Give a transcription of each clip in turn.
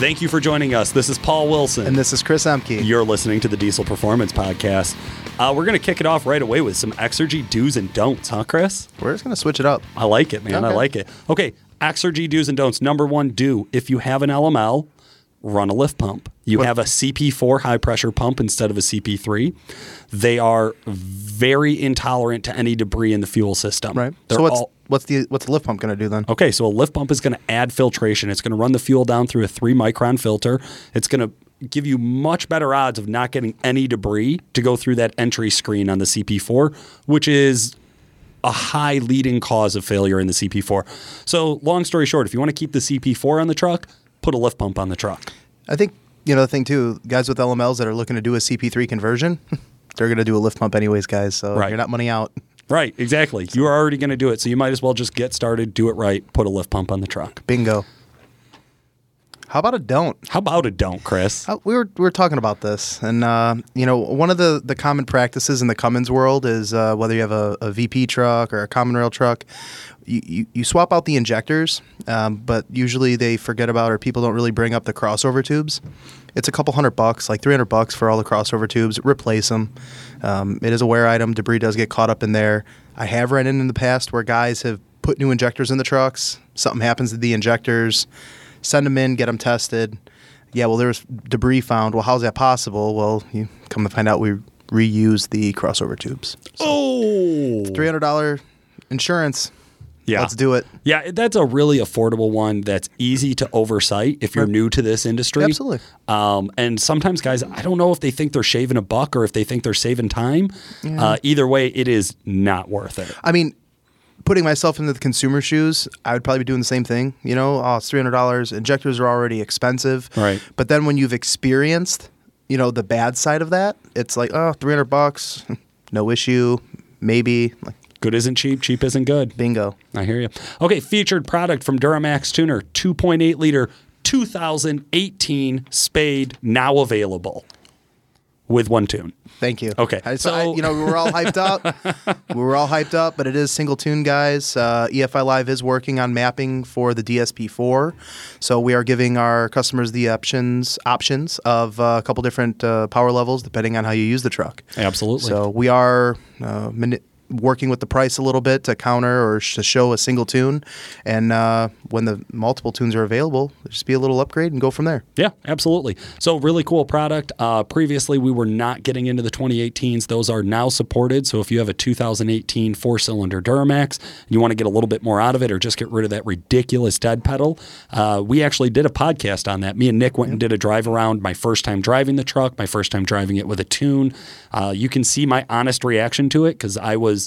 Thank you for joining us. This is Paul Wilson. And this is Chris Ehmke. You're listening to the Diesel Performance Podcast. Uh, we're going to kick it off right away with some Exergy do's and don'ts, huh, Chris? We're just going to switch it up. I like it, man. I like it. Okay, Exergy do's and don'ts. Number one, do if you have an LML, run a lift pump. You have a CP4 high pressure pump instead of a CP3. They are very intolerant to any debris in the fuel system. Right. They're so what's all- what's the what's the lift pump going to do then? Okay, so a lift pump is going to add filtration. It's going to run the fuel down through a three micron filter. It's going to give you much better odds of not getting any debris to go through that entry screen on the CP4, which is a high leading cause of failure in the CP4. So, long story short, if you want to keep the CP4 on the truck, put a lift pump on the truck. I think you know the thing too. Guys with LMLs that are looking to do a CP3 conversion, they're going to do a lift pump anyways, guys. So Right. you're not money out. Right, exactly. You are already going to do it, so you might as well just get started, do it right, put a lift pump on the truck. Bingo. How about a don't? How about a don't, Chris? Uh, we were we were talking about this, and uh, you know, one of the the common practices in the Cummins world is uh, whether you have a, a VP truck or a common rail truck, you, you, you swap out the injectors, um, but usually they forget about or people don't really bring up the crossover tubes. It's a couple hundred bucks, like three hundred bucks for all the crossover tubes. Replace them. Um, it is a wear item. Debris does get caught up in there. I have ran in in the past where guys have put new injectors in the trucks. Something happens to the injectors. Send them in, get them tested. Yeah, well, there's debris found. Well, how's that possible? Well, you come to find out we reuse the crossover tubes. Oh, Three hundred dollar insurance. yeah. Let's do it. Yeah, that's a really affordable one that's easy to oversight if you're new to this industry. Absolutely. Um, and sometimes guys, I don't know if they think they're shaving a buck or if they think they're saving time. Uh, either way, it is not worth it. I mean, putting myself into the consumer shoes, I would probably be doing the same thing. You know, oh, it's three hundred dollars. Injectors are already expensive. Right. But then when you've experienced, you know, the bad side of that, it's like, oh, 300 bucks, no issue, maybe. Like, Good isn't cheap, cheap isn't good. bingo. I hear you. Okay, featured product from Duramax Tuner, 2.8 liter 2018 Spade, now available with one tune. Thank you. Okay, I, so, I- you know, we were all hyped up. we were all hyped up, but it is single tune, guys. Uh, EFI Live is working on mapping for the DSP4, so we are giving our customers the options options of uh, a couple different uh, power levels depending on how you use the truck. Absolutely. So we are uh, mani- working with the price a little bit to counter or to show a single tune, and uh, when the multiple tunes are available, just be a little upgrade and go from there. Yeah, absolutely. So really cool product. Uh, previously, we were not getting into the 2018s. Those are now supported. So if you have a 2018 four-cylinder Duramax and you want to get a little bit more out of it, or just get rid of that ridiculous dead pedal, uh, we actually did a podcast on that. Me and Nick went and did a drive around. My first time driving the truck, my first time driving it with a tune. Uh, you can see my honest reaction to it because I was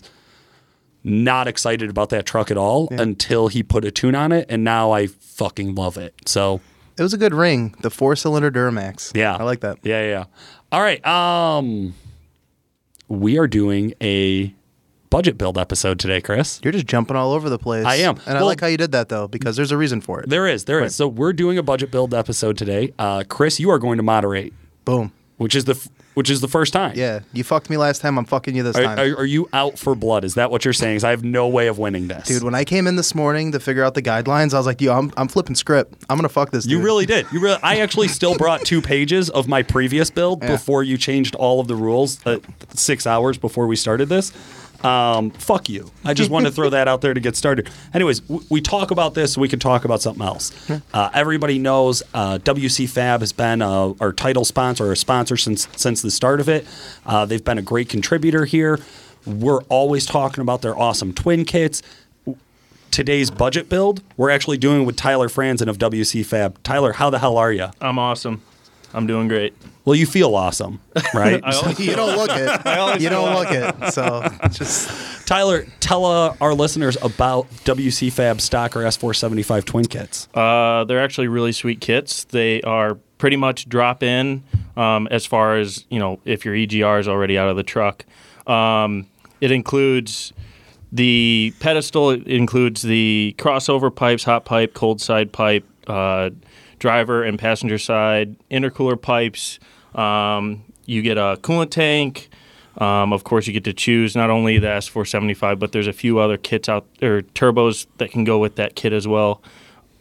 not excited about that truck at all until he put a tune on it, and now I fucking love it. So. It was a good ring, the four cylinder Duramax. Yeah. I like that. Yeah, yeah, yeah. All right. Um we are doing a budget build episode today, Chris. You're just jumping all over the place. I am. And I like how you did that though, because there's a reason for it. There is, there is. So we're doing a budget build episode today. Uh Chris, you are going to moderate, Boom. which is the f- which is the first time. Yeah. You fucked me last time, I'm fucking you this Are, time. are, are you out for blood? Is that what you're saying? 'Cause I have no way of winning this. Dude, when I came in this morning to figure out the guidelines, I was like, yo, I'm, I'm flipping script. I'm gonna fuck this Dude. You really did. You really. I actually still brought two pages of my previous build Yeah. before you changed all of the rules. Uh, six hours before we started this. Um, fuck you. I just wanted to throw that out there to get started. Anyways, w- we talk about this. so we can talk about something else. Uh, everybody knows uh, WC Fab has been uh, our title sponsor, or a sponsor since since the start of it. Uh, they've been a great contributor here. We're always talking about their awesome twin kits today's budget build, we're actually doing with Tyler Franzen of WC Fab. Tyler, how the hell are you? I'm awesome. I'm doing great. Well, you feel awesome, right? I always, you don't look it. You don't look it. So just Tyler, tell uh, our listeners about WC Fab Stocker S475 twin kits. uh, they're actually really sweet kits. They are pretty much drop in um, as far as you know if your EGR is already out of the truck. Um, it includes the pedestal. It includes the crossover pipes, hot pipe, cold side pipe, uh, driver and passenger side intercooler pipes. Um, you get a coolant tank. Um, of course, you get to choose not only the S475, but there's a few other kits out or turbos that can go with that kit as well,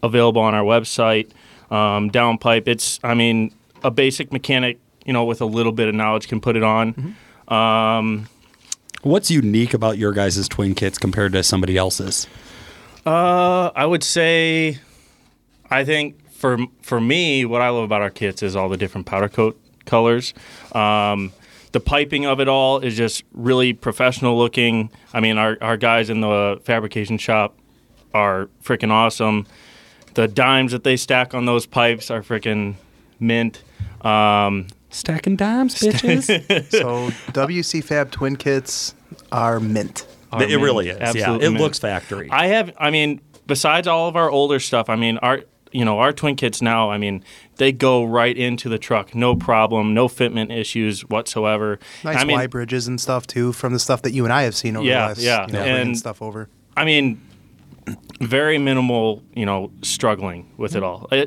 available on our website. um, downpipe. It's, I mean, a basic mechanic, you know, with a little bit of knowledge can put it on. Mm-hmm. Um, What's unique about your guys' twin kits compared to somebody else's? uh, I would say, I think for for me, what I love about our kits is all the different powder coat colors. Um, the piping of it all is just really professional looking. I mean, our, our guys in the fabrication shop are freaking awesome. The dimes that they stack on those pipes are freaking mint. Um, Stacking dimes, bitches. So WC Fab twin kits are mint. are it mint. really is. Absolute yeah, it mint. looks factory. I have. I mean, besides all of our older stuff, I mean, our you know our twin kits now. I mean, they go right into the truck, no problem, no fitment issues whatsoever. Nice I mean, Y bridges and stuff too, from the stuff that you and I have seen over Yeah, the last, yeah. you know, And- stuff over. I mean, very minimal, you know, struggling with it all. I,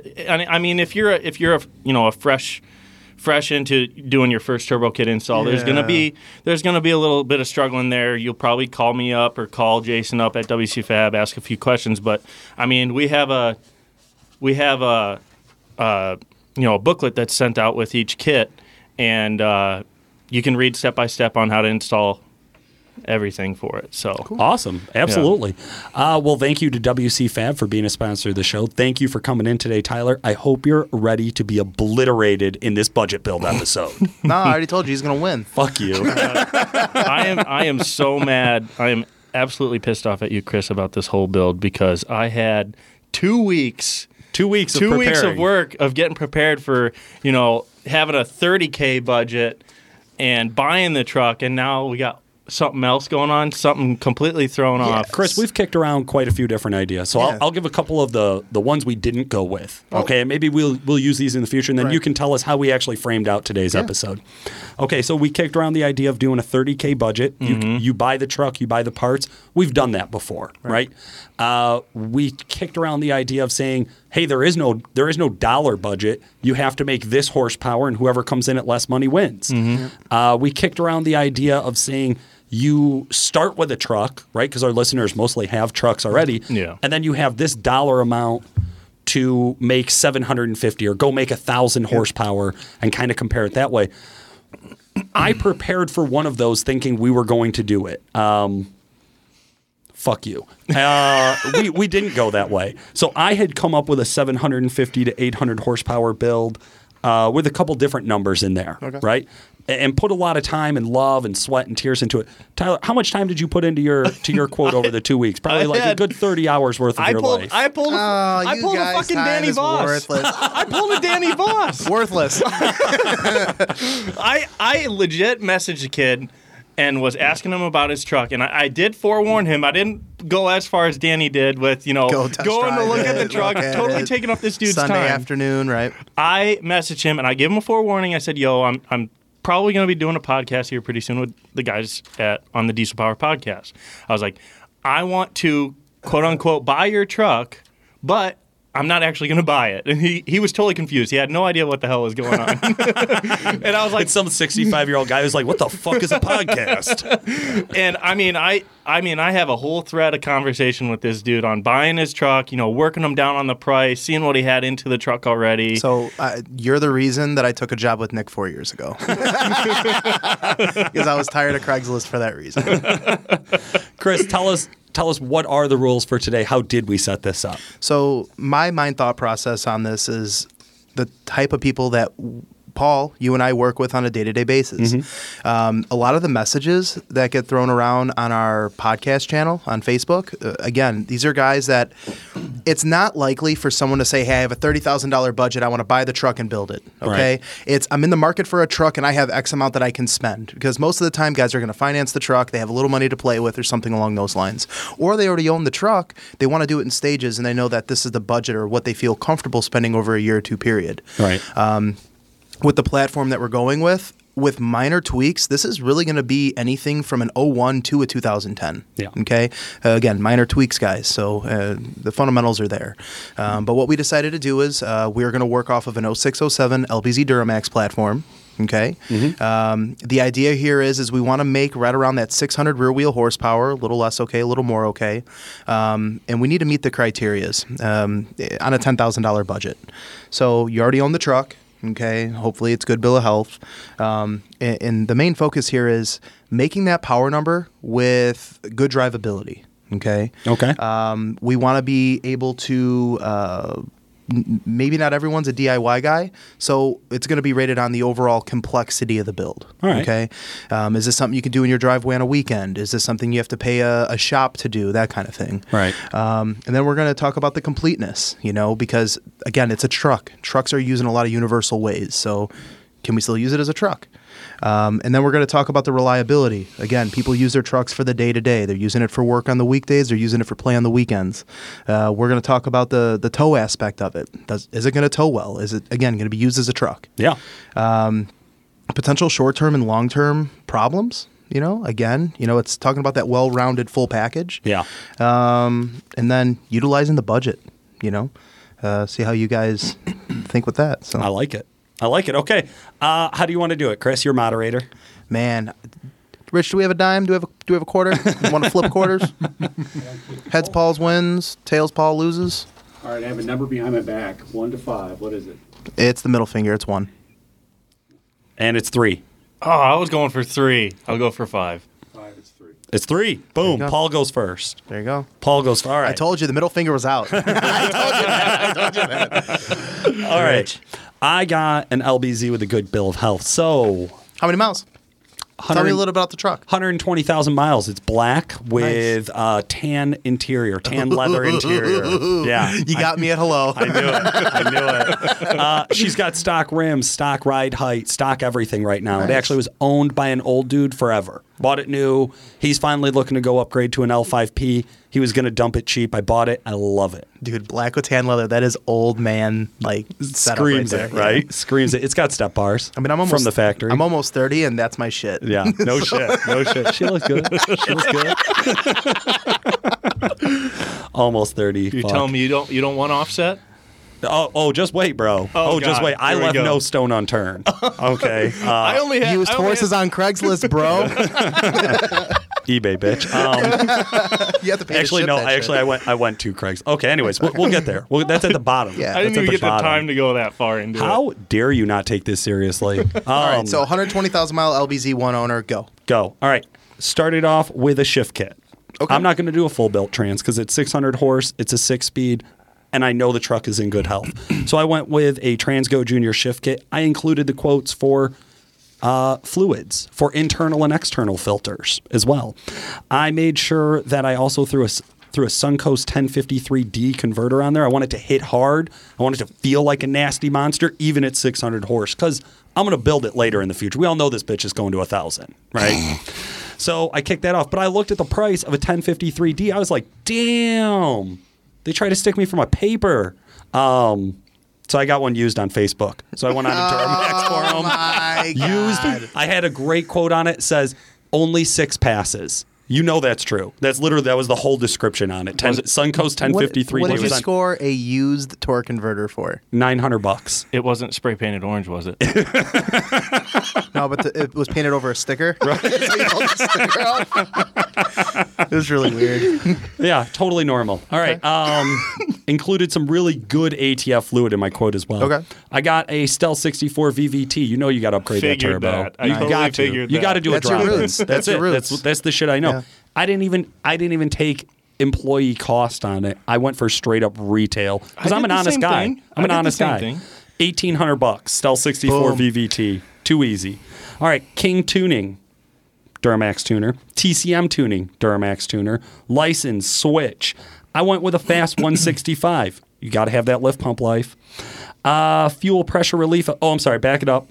I mean, if you're a, if you're a you know a fresh fresh into doing your first turbo kit install, there's gonna be there's gonna be a little bit of struggling there. You'll probably call me up or call Jason up at WC Fab, ask a few questions. But I mean, we have a we have a, a you know a booklet that's sent out with each kit, and uh, you can read step by step on how to install everything for it. So. Awesome. Absolutely. Uh, well, thank you to WC Fab for being a sponsor of the show. Thank you for coming in today, Tyler. I hope you're ready to be obliterated in this budget build episode. No, I already told you he's gonna win. Fuck you. I am I am so mad. I am absolutely pissed off at you, Chris, about this whole build because I had two weeks, Two weeks of two weeks of work of getting prepared for you know having a 30k budget and buying the truck, and now we got something else going on, something completely thrown off. Chris, we've kicked around quite a few different ideas, so Yeah. I'll, I'll give a couple of the the ones we didn't go with. Oh. Okay, and maybe we'll we'll use these in the future, and then Right. you can tell us how we actually framed out today's episode. Okay, so we kicked around the idea of doing a 30k budget. You mm-hmm. you buy the truck, you buy the parts. We've done that before, right? Uh, we kicked around the idea of saying, hey, there is no there is no dollar budget. You have to make this horsepower, and whoever comes in at less money wins. Uh, we kicked around the idea of saying you start with a truck, right? Because our listeners mostly have trucks already. Yeah. And then you have this dollar amount to make 750 or go make a thousand horsepower and kind of compare it that way. I prepared for one of those thinking we were going to do it. Um, fuck you. Uh, we, we didn't go that way. So I had come up with a 750 to 800 horsepower build uh, with a couple different numbers in there, right? And put a lot of time and love and sweat and tears into it. Tyler, how much time did you put into your to your quote over the two weeks? Probably I like a good 30 hours worth of I your pulled, life. I pulled, a, Oh, I you pulled a fucking time Danny is Voss. worthless. I pulled a Danny Voss. Worthless. I I legit messaged the kid and was asking him about his truck, and I, I did forewarn him. I didn't go as far as Danny did with you know Go going to look at the truck, at totally it. taking up this dude's Sunday time. afternoon, right? I messaged him and I gave him a forewarning. I said, "Yo, I'm I'm probably going to be doing a podcast here pretty soon with the guys at on the Diesel Power podcast." I was like, "I want to quote unquote buy your truck, but." I'm not actually going to buy it. And he, he was totally confused. He had no idea what the hell was going on. and I was like, it's some 65 year old guy who's like, what the fuck is a podcast? and I mean, I I mean, I have a whole thread of conversation with this dude on buying his truck, you know, working him down on the price, seeing what he had into the truck already. So uh, you're the reason that I took a job with Nick four years ago, because I was tired of Craigslist for that reason. Chris, tell us tell us what are the rules for today? How did we set this up? So my mind thought process on this is the type of people that Paul, you and I work with on a day to day basis. Um, a lot of the messages that get thrown around on our podcast channel on Facebook, uh, again, these are guys that it's not likely for someone to say, "Hey, I have a thirty thousand dollar budget. I want to buy the truck and build it." Okay, Right. it's I'm in the market for a truck and I have X amount that I can spend because most of the time guys are going to finance the truck. They have a little money to play with or something along those lines, or they already own the truck. They want to do it in stages and they know that this is the budget or what they feel comfortable spending over a year or two period Right. With the platform that we're going with, with minor tweaks, this is really going to be anything from an 01 to a 2010. Yeah. Okay. Uh, again, minor tweaks, guys. So uh, the fundamentals are there. Um, but what we decided to do is uh, we are going to work off of an 0607 LBZ Duramax platform. Okay. Um, the idea here is is we want to make right around that 600 rear wheel horsepower, a little less okay, a little more okay, um, and we need to meet the criterias um, on a $10,000 budget. So you already own the truck. Okay. Hopefully it's good bill of health, um, and, and the main focus here is making that power number with good drivability. Okay. Okay. Um, we want to be able to. Uh, maybe not everyone's a DIY guy, so it's going to be rated on the overall complexity of the build. Right. Okay. Um, is this something you can do in your driveway on a weekend? Is this something you have to pay a, a shop to do? That kind of thing. Right. Um, and then we're going to talk about the completeness, you know, because again, it's a truck. Trucks are used in a lot of universal ways. So, can we still use it as a truck? Um, and then we're going to talk about the reliability. Again, people use their trucks for the day to day. They're using it for work on the weekdays. They're using it for play on the weekends. Uh, we're going to talk about the the tow aspect of it. Does, is it going to tow well? Is it again going to be used as a truck? yeah. potential short term and long term problems. You know, again, you know, it's talking about that well rounded full package. Yeah. Um, and then utilizing the budget. You know, uh, see how you guys think with that. So, I like it. I like it. Okay. Uh, how do you want to do it, Chris? You're moderator. man, Rich, do we have a dime? Do we have a, do we have a quarter? Want to flip quarters? Heads, Paul's wins. Tails, Paul loses. All right, I have a number behind my back, one to five. What is it? It's the middle finger. It's one. And it's three. Oh, I was going for three. I'll go for five. Five is three. It's three. Boom. go. Paul goes first. There you go. Paul goes first. All right. I told you the middle finger was out. I told you. that. All right. I got an LBZ with a good bill of health. So, How many miles? Tell me a little about the truck. 120,000 miles. It's black with uh, tan interior, tan leather interior. Yeah. You got me at hello. I knew it. I knew it. Uh, she's got stock rims, stock ride height, stock everything right now. It actually was owned by an old dude forever. Bought it new. He's finally looking to go upgrade to an L5P. He was going to dump it cheap. I bought it. I love it. Dude, black with tan leather. That is old man like setup Screams right it, there. right? Screams it. It's got step bars. I mean, I'm almost from the factory. I'm almost thirty, and that's my shit. yeah, no shit, no shit. She looks good. She looks good. almost thirty. You Fuck. telling me you don't you don't want offset? Oh, oh, just wait, bro. Oh, just God. wait. I Here we left go. no stone unturned. Okay. Uh, I only had Used I only horses had- on Craigslist, bro. eBay, bitch. Um, you have to pay actually, to ship no. that I shit. actually, I went. I went to Craigslist. Okay. Anyways, we'll, we'll get there. We'll, that's at the bottom. Yeah. I That's didn't at even get the bottom. time to go that far into it. How it. dare you not take this seriously? Um, All right, so 120,000 mile LBZ one owner, go. go. All right. Started off with a shift kit. Okay. I'm not going to do a full built trans because it's 600 horse. It's a six speed, and I know the truck is in good health. so I went with a Transgo Junior shift kit. I included the quotes for uh, fluids for internal and external filters as well. I made sure that I also threw a threw a Suncoast 1053D converter on there. I want it to hit hard. I want it to feel like a nasty monster, even at 600 horse, because I'm going to build it later in the future. We all know this bitch is going to a thousand, right? so I kicked that off. But I looked at the price of a 1053D. I was like, damn, they tried to stick me for my paper. Um, so I got one used on Facebook. So I went on to Duramax for 'em Oh my used. God. I had a great quote on it. it Says only six passes. You know that's true. That's literally that was the whole description on it. 10, Suncoast What, 1053 what did you on score a used torque converter for? 900 bucks. It wasn't spray painted orange, was it? No, but the, it was painted over a sticker. Right. so you sticker off. it was really weird. Yeah, totally normal. All right. Um, included some really good ATF fluid in my quote as well. Okay. I got a Stealth 64 VVT. You know you got to upgrade Figured that turbo. that. I you totally got to. figured you that. got to do That's a your drop. in. roots. That's, That's it. your That's roots. that's the shit I know. Yeah. I didn't even I didn't even take employee cost on it. I went for straight up retail because I I'm did an the honest same guy. thing. I'm I an did the honest same guy. thing. 1800 bucks. Stealth 64 Boom. VVT. Too easy. All right, King Tuning. Duramax tuner, TCM tuning, Duramax tuner, license, switch. I went with a FASS 165. You got to have that lift pump life. Uh, fuel pressure relief. Oh, I'm sorry, back it up.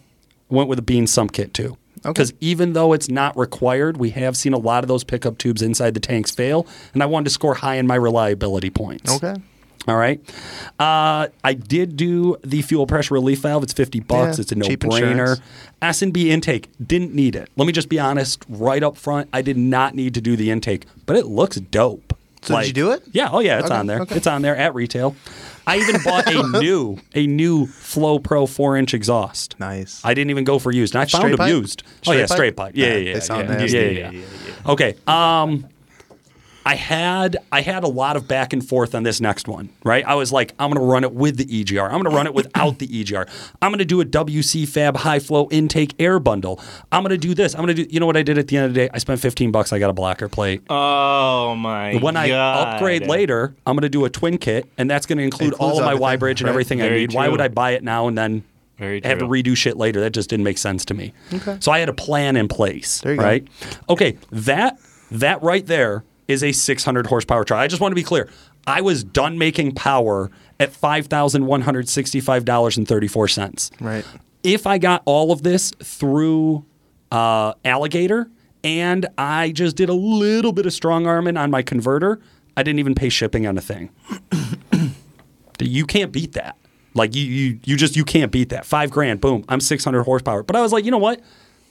Went with a bean sump kit too. Because even though it's not required, we have seen a lot of those pickup tubes inside the tanks fail, and I wanted to score high in my reliability points. Okay. All right. Uh, I did do the fuel pressure relief valve. It's 50 bucks. Yeah, it's a no brainer. S&B intake didn't need it. Let me just be honest right up front. I did not need to do the intake, but it looks dope. So did you do it? Yeah. Oh yeah, it's Okay, on there. okay. It's on there at retail. I even bought a new a new Flo-Pro four inch exhaust. Nice. I didn't even go for used. And I found Straight them pipe? used. oh yeah, pipe? straight pipe. Yeah, Yeah, yeah, they yeah. sound yeah, yeah, yeah, yeah. Okay. Um I had I had a lot of back and forth on this next one, right? I was like, I'm gonna run it with the EGR. I'm gonna run it without the EGR. I'm gonna do a WC Fab high flow intake air bundle. I'm gonna do this. I'm gonna do you know what I did at the end of the day? I spent 15 bucks. I got a blocker plate. Oh my! When I upgrade later, I'm going to do a twin kit, and that's going to include all of my Y bridge and right. everything I Very need. Why would I buy it now and then Very have to redo shit later? That just didn't make sense to me. Okay. So I had a plan in place. There you go. right? Okay, that that right there is a 600 horsepower truck. I just want to be clear. I was done making power at five thousand one hundred sixty-five dollars and thirty-four cents. Right. If I got all of this through uh, Alligator and I just did a little bit of strong arming on my converter, I didn't even pay shipping on a thing. you can't beat that. Like you, you, you just you can't beat that. Five grand, boom. I'm 600 horsepower. But I was like, you know what?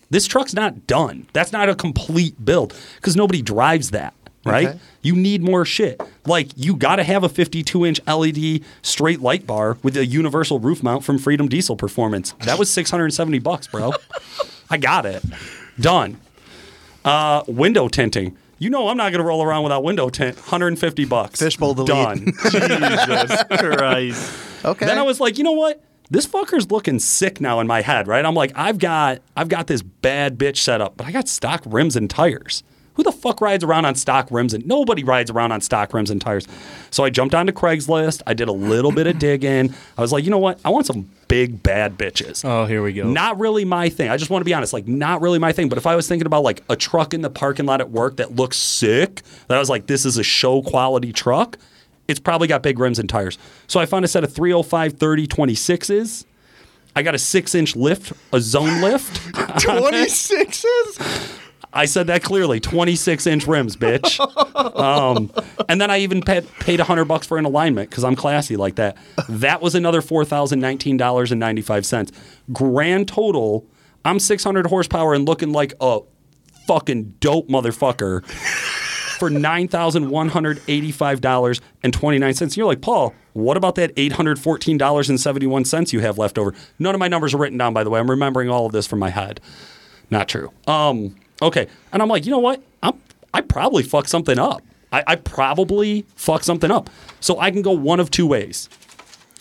This truck's not done. That's not a complete build because nobody drives that, right? Okay. You need more shit. Like you got to have a 52 inch LED straight light bar with a universal roof mount from Freedom Diesel Performance. That was 670 bucks, bro. I got it. Done. Uh, window tinting. You know I'm not to roll around without window tint. 150 bucks. Fishbowl delete. Done. Jesus Christ! Okay. Then I was like, you know what? This fucker's looking sick now in my head, right? I'm like, I've got I've got this bad bitch set up, but I got stock rims and tires. Who the fuck rides around on stock rims and nobody rides around on stock rims and tires. So I jumped onto Craigslist. I did a little bit of digging. I was like, you know what? I want some big bad bitches. Oh, here we go. Not really my thing. I just want to be honest, like not really my thing. But if I was thinking about like a truck in the parking lot at work that looks sick, that I was like, this is a show quality truck, it's probably got big rims and tires. So I found a set of 305 30 26s. I got a six inch lift, a zone lift. 26s? I said that clearly. 26 inch rims, bitch. Um, and then I even paid, paid 100 bucks for an alignment because I'm classy like that. That was another $4,019.95. Grand total, I'm 600 horsepower and looking like a fucking dope motherfucker for $9,185.29. You're like, Paul, what about that $814.71 you have left over? None of my numbers are written down, by the way. I'm remembering all of this from my head. Not true. Um, okay. And I'm like, you know what? I'm, I probably fucked something up. I, I probably fucked something up. So I can go one of two ways.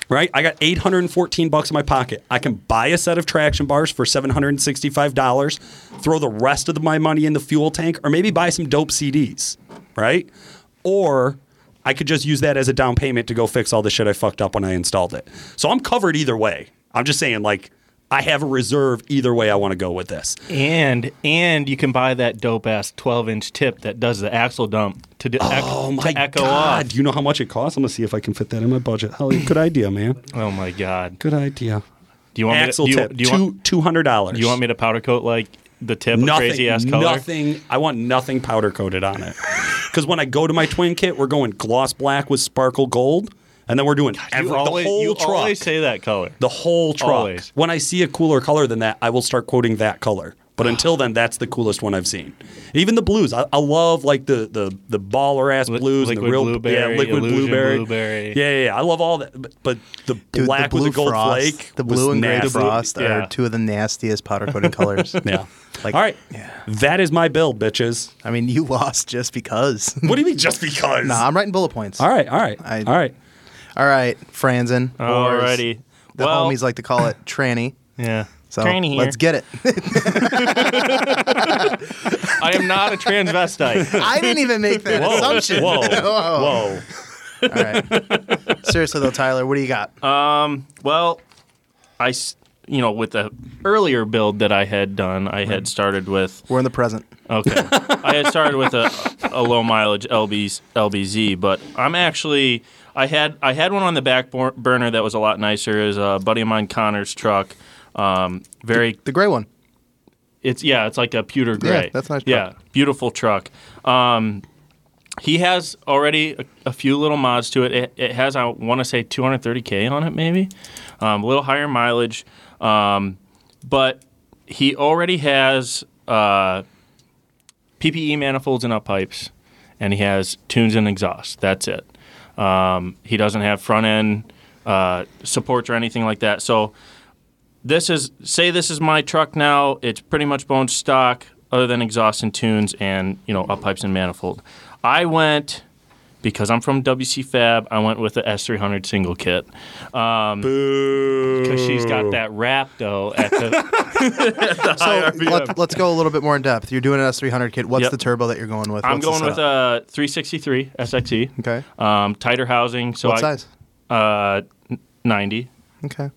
Right? I got 814 bucks in my pocket. I can buy a set of traction bars for $765, throw the rest of my money in the fuel tank, or maybe buy some dope CDs. Right? Or I could just use that as a down payment to go fix all the shit I fucked up when I installed it. So I'm covered either way. I'm just saying, like, I have a reserve either way I want to go with this. And and you can buy that dope ass 12 inch tip that does the axle dump to, do, Oh my to echo god! off. Do you know how much it costs? I'm gonna see if I can fit that in my budget. Hell, good idea, man. Oh my god! Good idea. Do you want Axle me to, do you, do you two want two hundred dollars. do you want me to powder coat like the tip nothing? crazy ass color? Nothing. I want nothing powder coated on it. Because when I go to my twin kit, we're going gloss black with sparkle gold, and then we're doing every, You always, the whole you truck. always say that color. the whole truck. Always. When I see a cooler color than that, I will start quoting that color. But until then, that's the coolest one I've seen. Even the blues, I, I love like the the the baller ass Li- blues, and the real blueberry, yeah, liquid blueberry. blueberry. Yeah, yeah, yeah, I love all that. But, but the Dude, black the blue with the gold frost, flake, the was blue and gray nasty. frost Yeah. are two of the nastiest powder coating colors. Yeah. Like- all right, yeah. that is my build, bitches. I mean, you lost just because. What do you mean, just because? nah, I'm writing bullet points. all right, all right, I- all right. All right, Franzen. Alrighty. The well, homies like to call it tranny. yeah. So Tranny here. let's get it. I am not a transvestite. I didn't even make that Whoa, assumption. whoa, Whoa. whoa. All right. Seriously though, Tyler, what do you got? Um, well, I you know, with the earlier build that I had done, I had started with We're in the present. Okay. I had started with a, a low mileage LB's, LBZ, but I'm actually I had I had one on the back bor- burner that was a lot nicer. Is a buddy of mine Connor's truck. Um, very The gray one. it's yeah, it's like a pewter gray. that's a nice Yeah, truck. beautiful truck. Um, he has already a, a few little mods to it. It, it has I want to say 230k on it, maybe um, a little higher mileage, um, but he already has uh, PPE manifolds and up pipes, and he has tunes and exhaust. That's it. Um, he doesn't have front end uh, supports or anything like that. So this is say this is my truck now. It's pretty much bone stock, other than exhaust and tunes and you know up pipes and manifold. I went because I'm from WC Fab. I went with the S300 single kit Boo! because she's got that wrap though at the. at the So let, let's go a little bit more in depth. You're doing an S300 kit. What's Yep. the turbo that you're going with? I'm What's going with a 363 SXE. Okay. Um, tighter housing, so what I size? uh 90 Okay.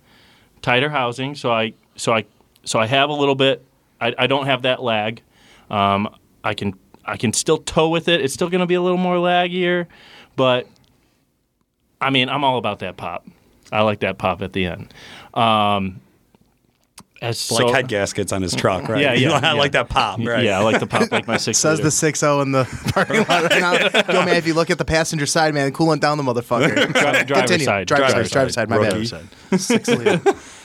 tighter housing, so I so I so I have a little bit. I, I don't have that lag. Um, I can I can still tow with it. It's still going to be a little more laggier, but I mean I'm all about that pop. I like that pop at the end. Um, as like head gaskets on his truck, right? Yeah, You yeah, know, I yeah. like that pop, right? Yeah, I like the pop like my six. Says the 6.0 in the parking lot right now. Yo, man, if you look at the passenger side, man, cooling down the motherfucker. Dri- driver's Continue. side. Driver's Driver's side. Driver's side. side. My Rookie. bad. Six liter.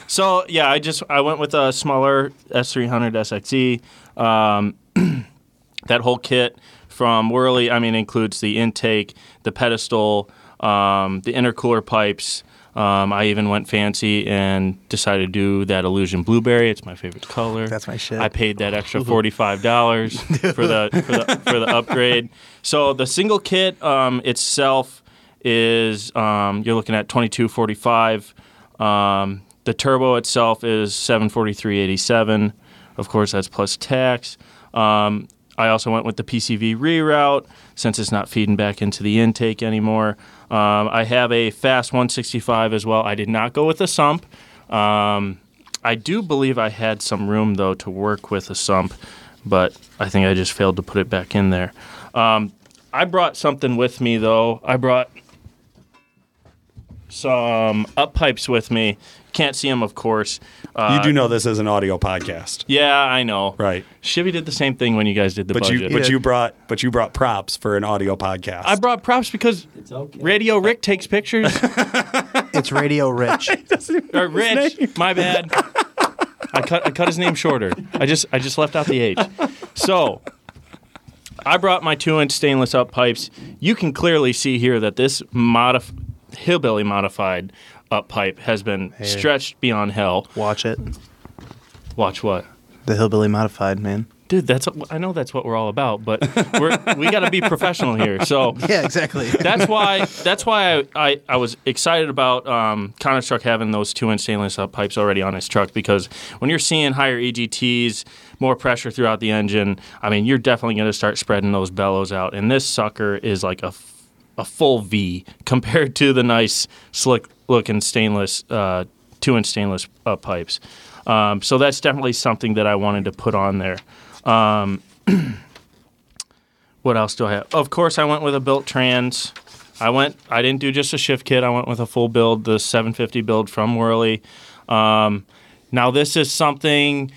So yeah, I just I went with a smaller S300 SXE. Um, that whole kit from Wehrli, I mean, includes the intake, the pedestal, um, the intercooler pipes. Um, I even went fancy and decided to do that Illusion Blueberry. It's my favorite color. That's my shit. I paid that extra forty-five dollars for the for the for the upgrade. So the single kit um, itself is um, you're looking at twenty-two forty-five. Um, the turbo itself is seven forty-three eighty-seven. Of course, that's plus tax. Um, I also went with the PCV reroute since it's not feeding back into the intake anymore. Um, I have a FASS 165 as well. I did not go with a sump. Um, I do believe I had some room though to work with a sump, but I think I just failed to put it back in there. Um, I brought something with me though. I brought some up pipes with me. Can't see them, of course. Uh, You do know this is an audio podcast, Yeah, I know. right? Chevy did the same thing when you guys did the But budget. you, but Yeah. you brought, but you brought props for an audio podcast. I brought props because Radio Rick takes pictures. It's Radio Rich. or Rich, my bad. I cut I cut his name shorter. I just I just left out the H. So I brought my two inch stainless up pipes. You can clearly see here that this modif- hillbilly modified up pipe has been stretched beyond hell. Watch it. Watch what? The Hillbilly Modified, man. Dude, that's I know that's what we're all about, but we're, we got to be professional here. So Yeah, exactly. that's why that's why I, I, I was excited about um, Connor's truck having those two inch stainless up pipes already on his truck because when you're seeing higher EGTs, more pressure throughout the engine, I mean you're definitely going to start spreading those bellows out, and this sucker is like a a full V compared to the nice slick looking stainless uh, two inch stainless up pipes. Um, so that's definitely something that I wanted to put on there. Um, what else do I have? Of course, I went with a built trans. I went. I didn't do just a shift kit. I went with a full build, the 750 build from Wehrli. Um, now this is something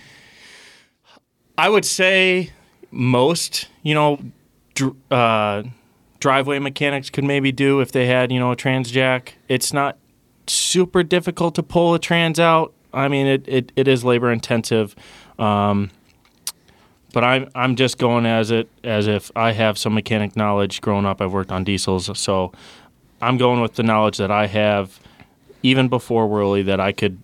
I would say most, you know, uh, driveway mechanics could maybe do if they had, you know, a trans jack. It's not super difficult to pull a trans out. I mean, it, it, it is labor intensive. Um, but I'm I'm just going as it as if I have some mechanic knowledge. Growing up, I've worked on diesels, so I'm going with the knowledge that I have, even before Wehrli, that I could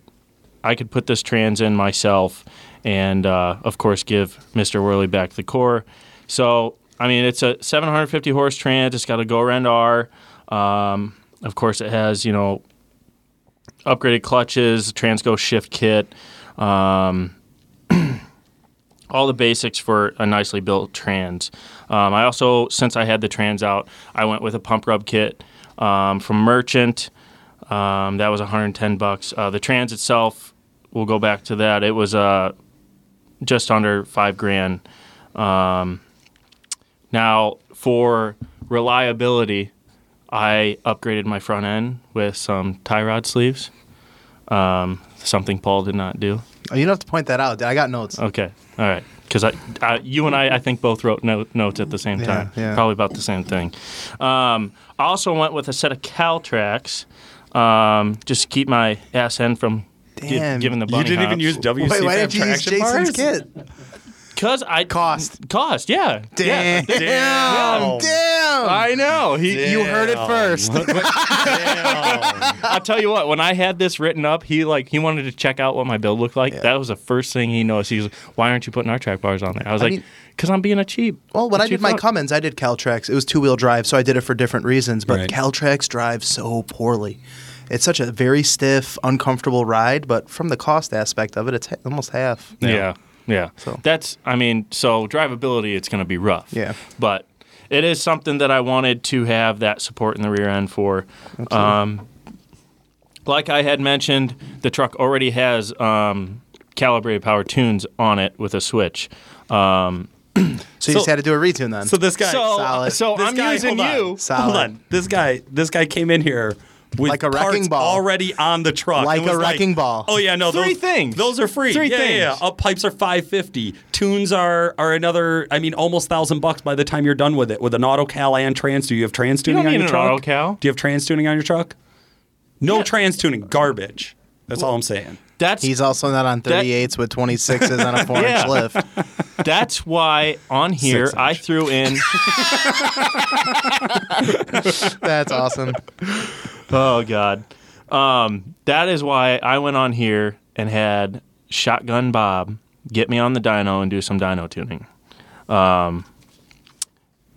I could put this trans in myself, and uh, of course give Mr. Wehrli back the core. So I mean, it's a 750 horse trans. It's got a go around R. Um, of course, it has you know upgraded clutches, Transgo shift kit. Um, all the basics for a nicely built trans. Um, I also, since I had the trans out, I went with a pump rub kit um, from Merchant. Um, that was 110 bucks. Uh, the trans itself, we'll go back to that. It was uh, just under five grand. Um, now, for reliability, I upgraded my front end with some tie rod sleeves. Um, something Paul did not do. Oh, you don't have to point that out. I got notes. Okay, all right. Because I, I, you and I, I think both wrote note, notes at the same time. yeah. yeah. Probably about the same thing. Um, I also went with a set of CalTracs, um, just to keep my ass end from gi- giving the you bunny didn't even use WC Wait, why Fab didn't you use traction Jason's bars? kit? Because I Cost. cost, yeah. Damn. Yeah. Damn. I know. He, You heard it first. I'll tell you what. When I had this written up, he like he wanted to check out what my build looked like. That was the first thing he noticed. He was, like, "Why aren't you putting our track bars on there?" I was I like, "Cause I'm being a cheap." Well, when I did my fuck." Cummins, I did CalTracs. It was two wheel drive, so I did it for different reasons. But Right. CalTracs drives so poorly. It's such a very stiff, uncomfortable ride. But from the cost aspect of it, it's ha- almost half. Yeah. Yeah. So- That's I mean, so drivability it's going to be rough. Yeah. But it is something that I wanted to have that support in the rear end for. Um, like I had mentioned, the truck already has um, calibrated power tunes on it with a switch. Um, So you So- just had to do a retune then. So this guy, so solid. so this I'm guy, using hold on. you. Hold Solid. on. This guy, this guy came in here with Like a wrecking ball. already on the truck. Like a wrecking ball. Oh yeah, no, Three those, things. Those are free. Three yeah, yeah, yeah. things. Up pipes are five fifty. Tunes are are another. I mean, almost thousand bucks by the time you're done with it. With an auto cal and trans, do you have trans tuning don't on need your an truck? auto cal. Do you have trans tuning on your truck? No Yeah. trans tuning. Garbage. That's all I'm saying. That's He's also not on That- 38s with 26s on a four Yeah. inch lift. That's why on here I threw in. That's awesome. Oh God, um, that is why I went on here and had Shotgun Bob get me on the dyno and do some dyno tuning. Um,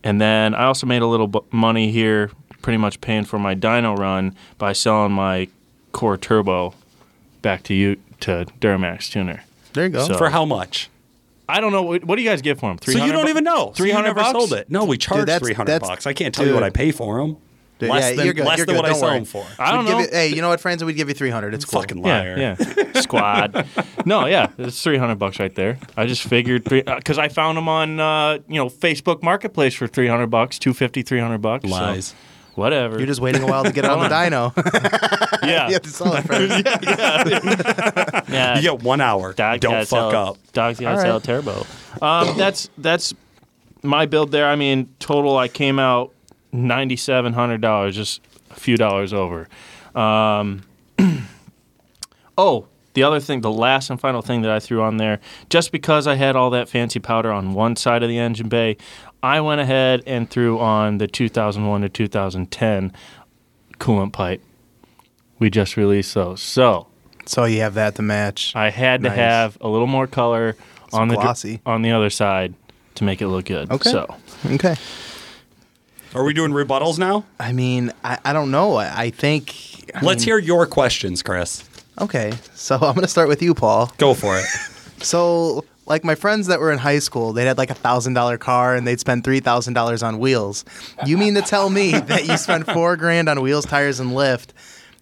and then I also made a little bu- money here, pretty much paying for my dyno run by selling my core turbo back to you to Duramax tuner. There you go. So- For how much? I don't know what, what do you guys get for them. So you don't even know. Three hundred never bucks. sold it. No, we charge three hundred bucks. I can't tell you what. I pay for them. Dude, less yeah, than you're good. less You're than good. what I Don't sell worry. them for. I don't We'd give know. you- hey, you know what, friends? We'd give you 300. It's cool. Fucking liar. Yeah, yeah. Squad. no, yeah, it's three hundred bucks right there. I just figured because I found them on uh, you know Facebook Marketplace for three hundred bucks, 250 300 bucks. so Lies. whatever. You're just waiting a while to get it on the dyno. yeah, you have to sell it first. yeah. You get one hour. Dog Don't gotta fuck sell, up. Dog's gotta All sell right. turbo. Um, that's that's my build there. I mean, total I came out ninety seven hundred dollars, just a few dollars over. Um, oh, the other thing, the last and final thing that I threw on there, just because I had all that fancy powder on one side of the engine bay, I went ahead and threw on the 2001 to 2010 coolant pipe. We just released those, so. So you have that to match. I had to have a little more color on the glossy. on the other side to make it look good. Okay. So Okay. Are we doing rebuttals now? I mean, I, I don't know. I, I think. I Let's mean- hear your questions, Chris. Okay. So I'm going to start with you, Paul. Go for it. So, like my friends that were in high school, they had like a thousand dollar car and they'd spend three thousand dollars on wheels. You mean to tell me that you spent four grand on wheels, tires, and lift,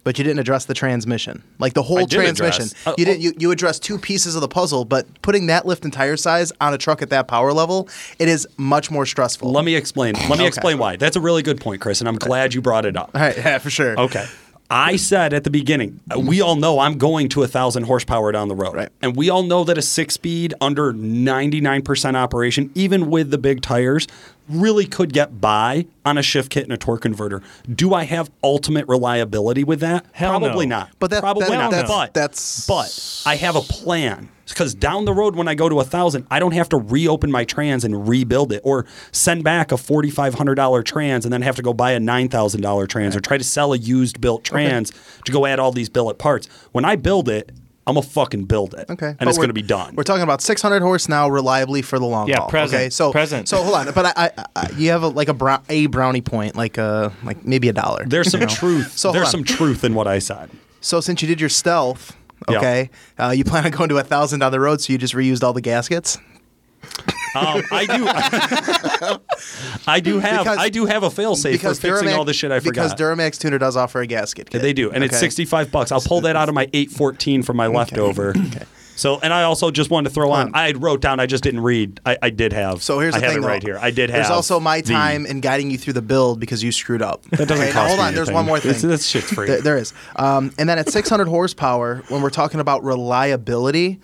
but you didn't address the transmission, like the whole transmission? address. Uh, you didn't. You, you addressed two pieces of the puzzle, but putting that lift and tire size on a truck at that power level, it is much more stressful. Let me explain. Let me Okay. explain why. That's a really good point, Chris, and I'm glad you brought it up. All right, yeah, for sure. Okay. I said at the beginning, uh, we all know I'm going to a thousand horsepower down the road. Right. And we all know that a six speed under 99% operation, even with the big tires, really could get by on a shift kit and a torque converter. Do I have ultimate reliability with that? Hell no. Probably not. But that- probably that- not. that's- but that's- but I have a plan because down the road when I go to a thousand, I don't have to reopen my trans and rebuild it or send back a forty five hundred dollar trans and then have to go buy a nine thousand dollar trans or try to sell a used built trans to go add all these billet parts. When I build it, I'm gonna fucking build it. Okay, and But it's gonna be done. We're talking about 600 horse now, reliably for the long Yeah, haul. present, Okay, so present. So hold on, but I, I, I you have a, like a brown, a brownie point, like a like maybe a dollar. There's some know? truth. So There's some truth in what I said. So since you did your stealth, Yeah. okay, uh, you plan on going to a thousand down the road, so you just reused all the gaskets. Um, I do. I do have. Because- I do have a failsafe for fixing Duramax- all the shit I forgot. Because Duramax Tuner does offer a gasket. Kit. They do, and it's sixty-five bucks. I'll pull that out of my eight fourteen from my leftover. So, and I also just wanted to throw on. on. I wrote down. I just didn't read. I, I did have. So here's I the have thing, it right though. here. I did have. There's also my the- time in guiding you through the build because you screwed up. That doesn't Okay, cost Hold on, there's one more thing. This, this shit's free. There, there is. Um, and then at 600 horsepower, when we're talking about reliability,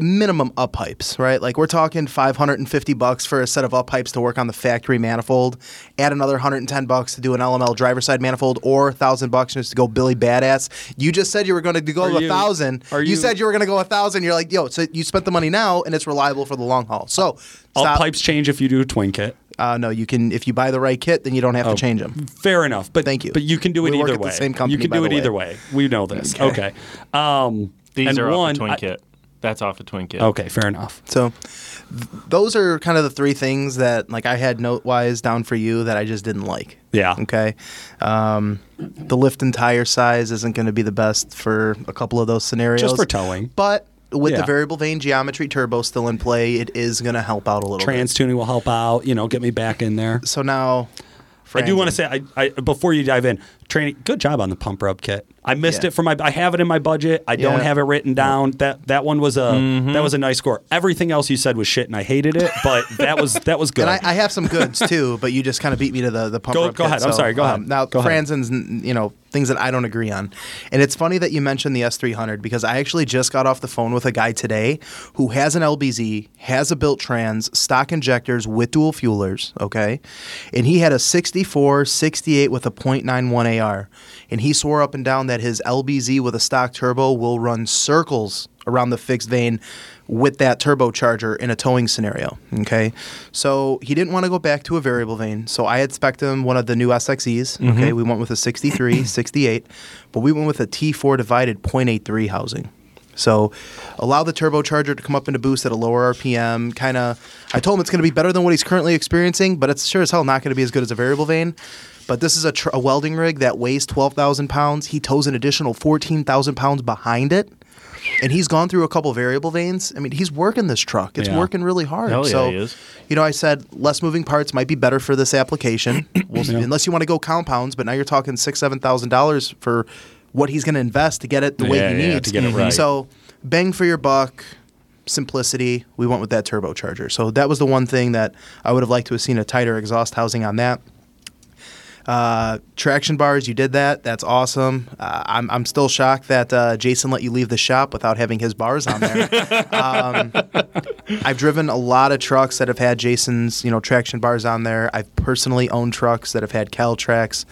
minimum up pipes, right? Like we're talking 550 bucks for a set of up pipes to work on the factory manifold. Add another 110 bucks to do an LML driver side manifold, or thousand bucks just to go Billy Badass. You just said you were going to go Are to a thousand. are You, you- said you were going to go a thousand. You're like, yo, so you spent the money now, and it's reliable for the long haul. So all stop. pipes change if you do a twin kit. Uh, no, you can if you buy the right kit, then you don't have to change them. Fair enough, but Thank you. But you can do it We work either at the way. same company, you can by do the it way. either way. We know this. Okay. Um, These and are one, off the Twin I- Kit. That's off the Twin Kit. Okay, fair enough. So th- those are kind of the three things that like I had note wise down for you that I just didn't like. Yeah. Okay. Um, the lift and tire size isn't going to be the best for a couple of those scenarios. Just for towing. But with Yeah. the variable vane geometry turbo still in play, it is going to help out a little Trans tuning will help out. You know, get me back in there. So now, I do want to say, I, I before you dive in, training. Good job on the pump rub kit. I missed Yeah. it for my. I have it in my budget. I don't Yeah. have it written down. That that one was a Mm-hmm. that was a nice score. Everything else you said was shit, and I hated it. But that was that was good. And I, I have some goods too, but you just kind of beat me to the the pump. Go- rub go kit, ahead. I'm sorry. Go um, ahead. Now, Go. Franzen's, you know, things that I don't agree on, and it's funny that you mentioned the S300 because I actually just got off the phone with a guy today who has an LBZ, has a built trans, stock injectors with dual fuelers, okay, and he had a 64, 68 with a .91 AR, and he swore up and down that his LBZ with a stock turbo will run circles around the fixed vane with that turbocharger in a towing scenario. Okay, so he didn't want to go back to a variable vane, so I had spec'd him one of the new SXEs. Okay, mm-hmm. we went with a 63, 68, but we went with a T4 divided 0.83 housing. So allow the turbocharger to come up into boost at a lower RPM. Kind of, I told him it's going to be better than what he's currently experiencing, but it's sure as hell not going to be as good as a variable vane. But this is a, tr- a welding rig that weighs 12,000 pounds. He tows an additional 14,000 pounds behind it. And he's gone through a couple variable vanes. I mean, he's working this truck. It's Yeah. working really hard. Hell yeah, so, he is. you know, I said less moving parts might be better for this application. We'll, see- Unless you want to go compounds, but now you're talking six, seven thousand dollars for what he's going to invest to get it the way Yeah, he yeah, needs to get it mm-hmm. right. So, bang for your buck, simplicity. We went with that turbocharger. So that was the one thing that I would have liked to have seen a tighter exhaust housing on that. Uh, traction bars, you did that. That's awesome. Uh, I'm, I'm still shocked that uh, Jason let you leave the shop without having his bars on there. um, I've driven a lot of trucks that have had Jason's, you know, traction bars on there. I've personally owned trucks that have had CalTracs.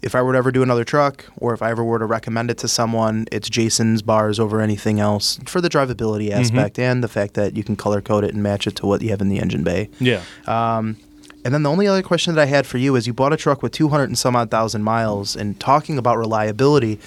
If I were to ever do another truck, or if I ever were to recommend it to someone, it's Jason's bars over anything else for the drivability aspect and the fact that you can color code it and match it to what you have in the engine bay. Yeah. Um, and then the only other question that I had for you is you bought a truck with 200 and some odd thousand miles, and talking about reliability,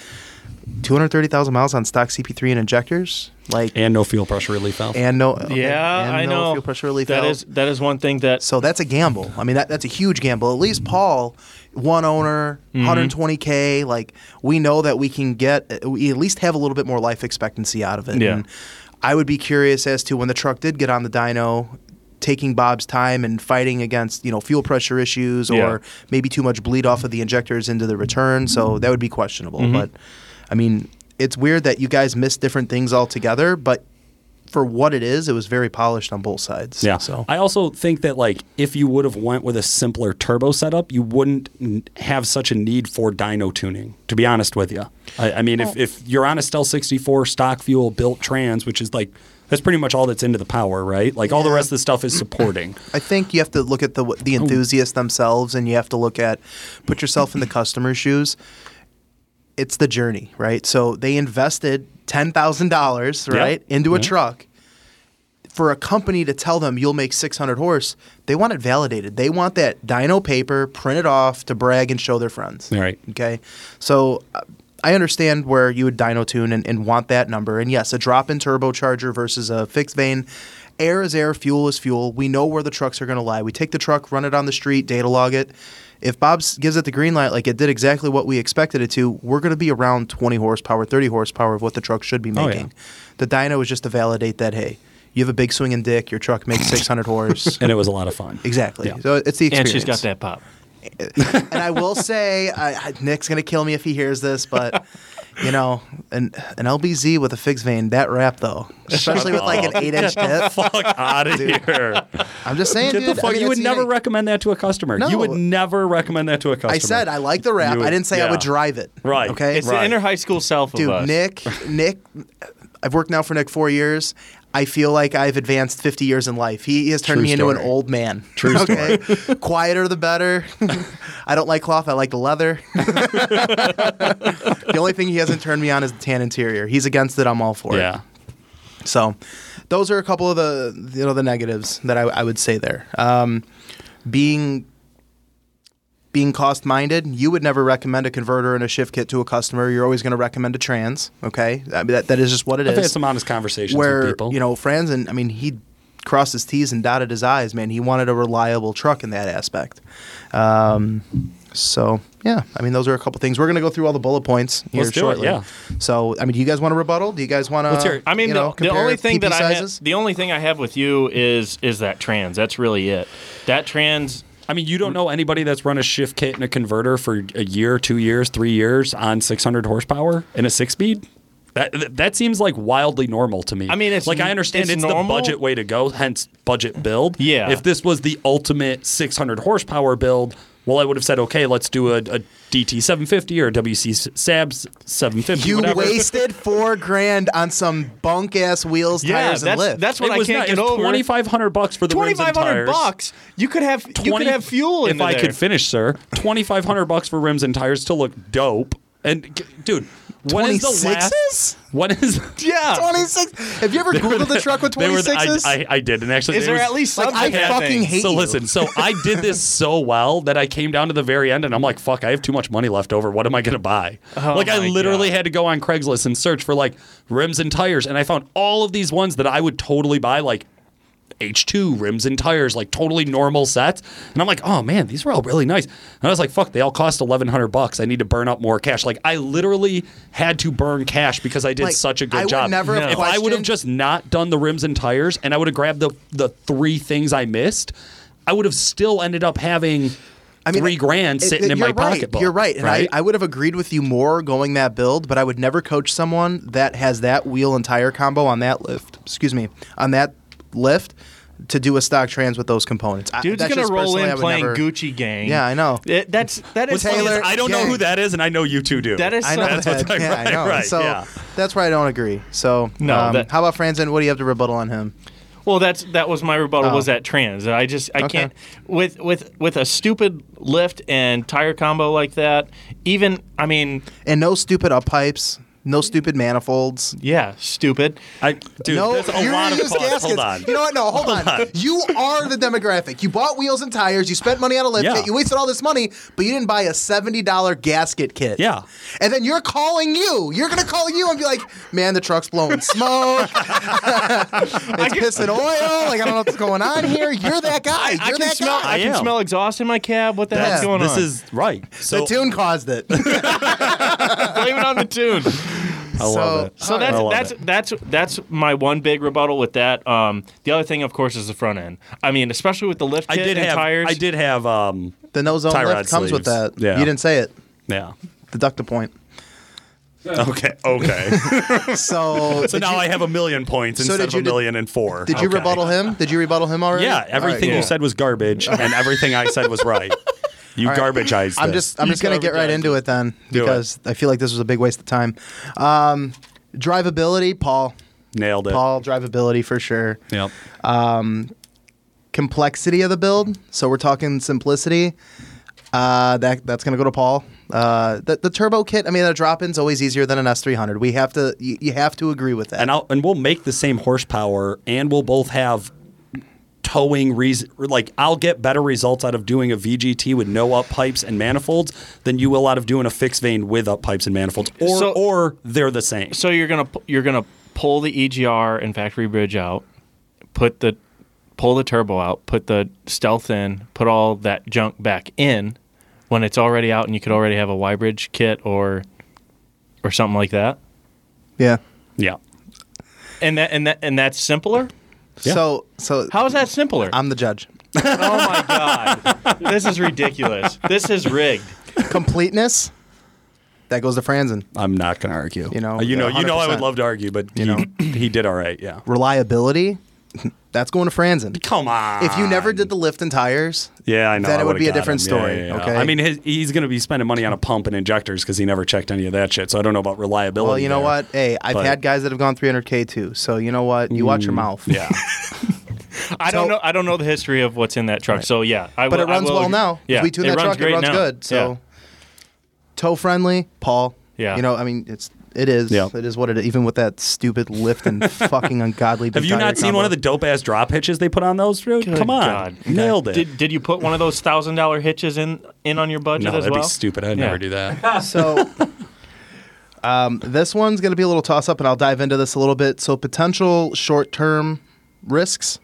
230,000 miles on stock CP3 and injectors, like, and, and no fuel pressure relief valve. And no, yeah, and I no know. fuel pressure relief That valve. is that is one thing that So that's a gamble. I mean, that, that's a huge gamble. At least Paul, one owner, mm-hmm. 120k. Like we know that we can get, we at least have a little bit more life expectancy out of it. Yeah. And I would be curious as to when the truck did get on the dyno, taking Bob's time and fighting against you know fuel pressure issues or Yeah. maybe too much bleed off of the injectors into the return. So that would be questionable. Mm-hmm. But I mean, it's weird that you guys missed different things altogether, but. For what it is, it was very polished on both sides. Yeah. So I also think that like if you would have went with a simpler turbo setup, you wouldn't have such a need for dyno tuning. To be honest with you, I, I mean, if, if you're on a Stealth 64 stock fuel built trans, which is like that's pretty much all that's into the power, right? Like all the rest of the stuff is supporting. I think you have to look at the the enthusiasts themselves, and you have to look at put yourself in the customer's shoes. It's the journey, right? So they invested ten thousand dollars, Yeah. right, into a Yeah. truck. For a company to tell them you'll make 600 horse, they want it validated. They want that dyno paper printed off to brag and show their friends. Right. Okay. So uh, I understand where you would dyno tune and, and want that number. And yes, a drop in turbocharger versus a fixed vane. Air is air, fuel is fuel. We know where the trucks are going to lie. We take the truck, run it on the street, data log it. If Bob gives it the green light, like it did exactly what we expected it to, we're going to be around 20 horsepower, 30 horsepower of what the truck should be Oh, yeah. making. The dyno is just to validate that, hey, you have a big swinging dick, your truck makes 600 horse. and it was a lot of fun. Exactly. Yeah. So it's the and experience. she's got that pop. and I will say, I, I- Nick's gonna kill me if he hears this, but you know, an an LBZ with a fixed vane, that wrap though, especially with like an eight inch tip. Fuck out of here. I'm just saying, Get dude. the fuck. I mean, you would it's never unique. recommend that to a customer. You would never recommend that to a customer. I said I like the wrap. You would- I didn't say I yeah. would drive it. Right. Okay. It's Right. the inner high school self of Dude, us. Nick, Nick, I've worked now for Nick four years. I feel like I've advanced 50 years in life. He, he has turned True me into an old man. True okay? Quieter the better. I don't like cloth. I like the leather. the only thing he hasn't turned me on is the tan interior. He's against it. I'm all for it. Yeah. So those are a couple of the you know the negatives that I, I would say there. Um, being being cost minded, you would never recommend a converter and a shift kit to a customer. You're always going to recommend a trans. Okay, I mean, that that is just what it I've is. had some honest conversations where with people. you know Franz and I mean, he crossed his T's and dotted his I's. Man, he wanted a reliable truck in that aspect. Um, so yeah, I mean, those are a couple things. We're gonna go through all the bullet points here Let's do it, shortly. yeah. So I mean, do you guys want to rebuttal? Do you guys want Let's hear to? it. I mean, you the, know, the compare only thing PP that I have, the only thing I have with you is is that trans. That's really it. That trans. I mean, you don't know anybody that's run a shift kit and a converter for a year, two years, three years on 600 horsepower in a six speed. That, that seems like wildly normal to me. I mean, it's like I understand it's it's, the budget way to go, hence budget build. Yeah. If this was the ultimate 600 horsepower build, well, I would have said, okay, let's do a, a DT 750 or a WC Sabs 750. You whatever. wasted four grand on some bunk ass wheels, Yeah, tires, and that's lift. that's what It I was can't not- get it was over. 2,500 bucks for the Twenty rims and five hundred tires. bucks. You could have you could have fuel in if I there. could finish, sir. Twenty five hundred bucks for rims and tires to look dope. And dude, when is the 26s? last? When is? Yeah. 26. Have you ever Googled a truck with the- 26s? I, I, I did, and actually, Is there was- at least Like, I fucking thing? hate So you. listen, so I did this so well that I came down to the very end, and I'm like, "Fuck, I have too much money left over. What am I gonna buy?" Oh like I Oh literally God. had to go on Craigslist and search for like rims and tires, and I found all of these ones that I would totally buy, like H2 rims and tires, like totally normal sets. And I'm like, oh man, these were all really nice. And I was like, fuck, they all cost 1100 bucks. I need to burn up more cash. Like I literally had to burn cash because I did Like, such a good would job. never have if I would have just not done the rims and tires and I would have grabbed the the three things I missed, I would have still ended up having I mean, three grand it- sitting it- in my you're right, pocketbook. You're right, and right? I, I would have agreed with you more going that build, but I would never coach someone that has that wheel and tire combo on that lift. Excuse me, on that lift to do a stock trans with those components. Dude's that's gonna roll in playing never- Gucci Gang. Yeah, I know. It, that's that is Taylor- I don't know who that is, and I know you two do. That is I know That's that. what's yeah, I right, know. right, so yeah. that's where I don't agree. So No, um, that- how about Franzen? What do you have to rebuttal on him? Well, that's that was my rebuttal. Oh. Was that trans? I just I Okay. can't with with with a stupid lift and tire combo like that. Even I mean, And no stupid up pipes, no stupid manifolds. yeah, stupid. I, dude, no, there's a you're lot gonna of use costs. Hold gaskets. on. You know what? No, hold, on. You are the demographic. You bought wheels and tires. You spent money on a lift Yeah. kit. You wasted all this money, but you didn't buy a seventy dollar gasket kit. Yeah. And then you're calling you. You're gonna call you and be like, "Man, the truck's blowing smoke. it's pissing oil. Like I don't know what's going on here. You're that guy. You're I can that smell. guy." I can am. smell exhaust in my cab. What the heck's Yeah. going this on? This is right. So the tune caused it. Blame it on the tune. I love it. So All right. That's that's it. that's that's my one big rebuttal with that. Um, the other thing, of course, is the front end. I mean, especially with the lift I kit did and have. tires. I did have. Um, the no zone lift comes with that. Yeah. You didn't say it. yeah. Deduct a point. Okay. Okay. So, so now I have a million points So instead did of you a did- million and four. Did you Okay. rebuttal him? Did you rebuttal him already? Yeah. All right, Everything cool. you said was garbage, and everything I said was right. You right. garbagized. I'm this. just I'm You just gonna get right into it. it then Do it. because I feel like this was a big waste of time. Um, drivability, Paul. nailed it. Paul, drivability for sure. Yep. Um, Complexity of the build. So we're talking simplicity. Uh, that that's gonna go to Paul. Uh, the, the turbo kit. I mean, a drop in's always easier than an S300. We have to. You, you have to agree with that. and I'll and we'll make the same horsepower, and we'll both have towing reason. Like I'll get better results out of doing a VGT with no up pipes and manifolds than you will out of doing a fixed vane with up pipes and manifolds, or So- or they're the same. So you're gonna you're gonna pull the EGR and factory bridge out, put the pull the turbo out, put the stealth in, put all that junk back in when it's already out, and you could already have a Y bridge kit or or something like that. yeah. Yeah. And that and that and that's simpler. Yeah. So so How is that simpler? I'm the judge. oh my god, this is ridiculous. This is rigged. Completeness. That goes to Franzen. I'm not going to argue. You know, Uh, you know, you know, I would love to argue, but you know, he did all right. Yeah. Reliability. That's going to Franzen. Come on. If you never did the lift and tires, yeah, I know. then I it would be a different him. Story, yeah, yeah. okay? I mean, his, he's going to be spending money on a pump and injectors because he never checked any of that shit. So I don't know about reliability. well, you know there. what? Hey, I've But- had guys that have gone 300k too. So you know what? You watch your mouth. Mm, Yeah. I don't know. I don't know the history of what's in that truck. So yeah, I But will, it runs I will well now. Yeah, if we tune it that truck, it runs now. good. So Yeah. toe friendly, Paul. Yeah. You know, I mean, it's it is. Yeah. It is what it is. Even with that stupid lift and fucking ungodly. Have you not seen one of the dope ass drop hitches they put on those? Dude? Good Come on, God. nailed it. Did, did you put one of those thousand dollar hitches in in on your budget no, as that'd well? be stupid. I'd Yeah. never do that. So, um, this one's going to be a little toss up, and I'll dive into this a little bit. So, potential short term risks.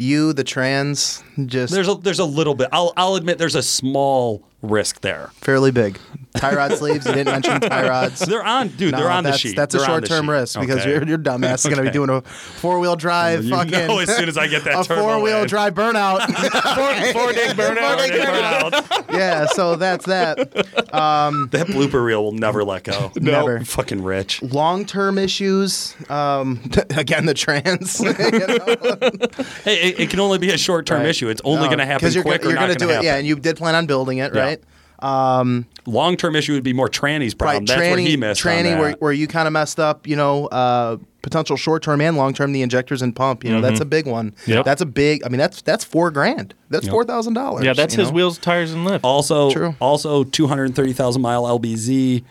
You, the trans, just There's a there's a little bit. I'll I'll admit there's a small risk there. fairly big. Tie rod sleeves. You didn't mention tie rods. They're on, dude. No, they're on the sheet. That's a They're on short term risk because Okay. your, your dumbass is going to be doing a four wheel drive You fucking. know as soon as I get that a four wheel drive burnout. Four, four dig burnout. Four dig burnout. yeah, so that's that. That blooper reel will never let go. Never. Fucking rich. Long term issues. Um, again, the trans. you know? Hey, it, it can only be a short term Right. issue. It's only No, going to happen 'cause you're, quick gonna- you're going to do it. Yeah, and you did plan on building it, Yeah. Right? Long term issue would be more tranny's problem. Right, That's tranny, where he missed on tranny, that. where, where you kind of messed up. You know, uh, potential short term and long term, the injectors and pump. You know, that's a big one. Yep. That's a big. I mean, that's that's four grand. That's Yep. four thousand dollars. Yeah, that's his wheels, tires, and lift. Also, True. also 230,000 mile LBZ.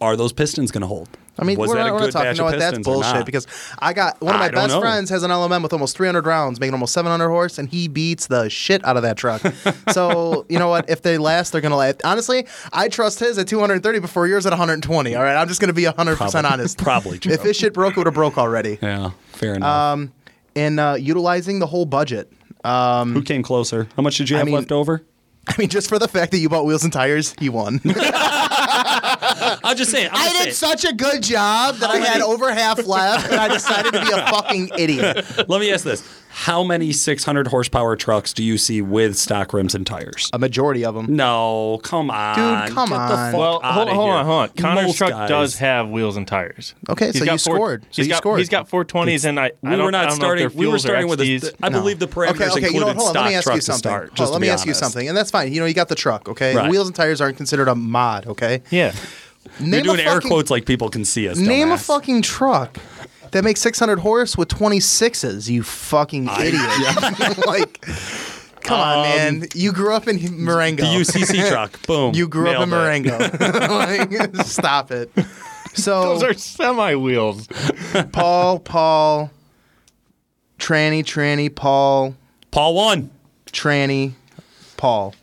Are those pistons going to hold? I mean, was we're that not, a good talking. batch You know what? That's bullshit. Because I got one of my best know. friends has an LMM with almost 300 rounds, making almost 700 horse, and he beats the shit out of that truck. so you know what? If they last, they're gonna last. Honestly, I trust his at 230 before yours at 120. All right, I'm just gonna be 100 percent Probably- honest. probably true. If his shit broke, it would have broke already. yeah, fair enough. Um, and uh, utilizing the whole budget. Um, Who came closer? How much did you I have mean- left over? I mean, just for the fact that you bought wheels and tires, he won. I'm just saying. I'm I just did saying. such a good job that I had over half left, and I decided to be a fucking idiot. Let me ask this: How many 600 horsepower trucks do you see with stock rims and tires? A majority of them. No, come on, Dude, come Get the on. fuck well, hold, outta hold here. on, hold on. Connor's Most truck guys- does have wheels and tires. Okay, He's so got you four- scored. So he's you got, scored. He's got 420s, and I, We I don't, were not I don't know if starting. they're We were fuels or starting with. A, XDs. I believe the parameters Okay, okay, included what? Stock Let me ask trucks you to something. start. Hold just let to me be ask you honest. something, and that's fine. You know, you got the truck. Okay, Right. wheels and tires aren't considered a mod. Okay, Yeah. You're name doing a air fucking, quotes like people can see us. Name a fucking truck that makes 600 horse with 26s. You fucking idiot! like, come on, man. You grew up in Marengo. Um, the UCC truck. Boom. You grew up in Nailed. Marengo. like, stop it. So Those are semi wheels. Paul, Paul, Tranny, Tranny, Paul, Paul won. Tranny, Paul,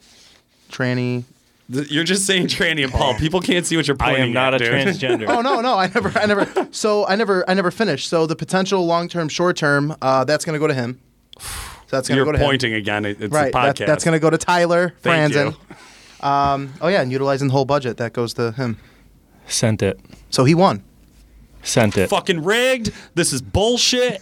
Tranny. Th- You're just saying tranny and Paul. People can't see what you're pointing. I am not at, a dude. transgender. Oh no, no, I never, I never. So I never, I never finished. So the potential long term, short term, uh, that's going to go to him. So that's going to You're go to him. pointing again. It's Right. a podcast. That, that's going to go to Tyler Thank Franzen. Um, oh yeah, and utilizing the whole budget that goes to him. Sent it. So he won. Sent it. fucking rigged. This is bullshit.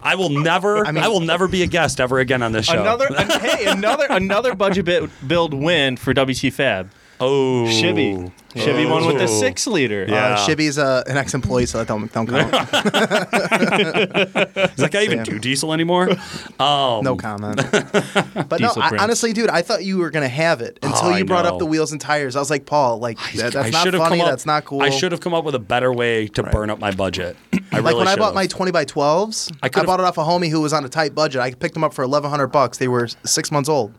I will never. I, mean- will never be a guest ever again on this show. Another hey, another another budget build win for WT Fab. Oh Shibby. Shibby one with the Oh. six liter. Yeah. Uh, Shibby's uh, an ex-employee, so that don't don't count. Does that guy even Yeah. do diesel anymore? Um, No comment. But no, Diesel I, Prince. honestly, dude, I thought you were gonna have it until Oh, I you brought know. up the wheels and tires. I was like, Paul, like that, that's I not should have funny. come up, That's not cool. I should have come up with a better way to burn up my budget. I Like really when I bought should've. my 20 by 12s, I I, could've- bought it off a homie who was on a tight budget. I picked them up for 1100 bucks. They were six months old.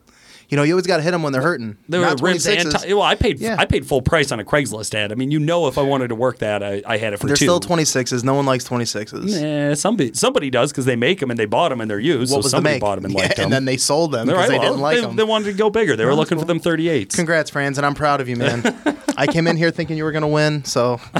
You know, you always got to hit them when they're hurting. There were rims 26s. well, I paid Yeah. I paid full price on a Craigslist ad. I mean, you know, if I wanted to work that, I, I had it for They're two. still 26s. No one likes 26s. Eh, somebody somebody does because they make them and they bought them and they're used. What so was the somebody make? bought them and Yeah, liked them. and then they sold them because right, they well, didn't like they, them. they wanted to go bigger. They were looking for them 38s. Congrats, Franz, and I'm proud of you, man. I came in here thinking you were going to win, so.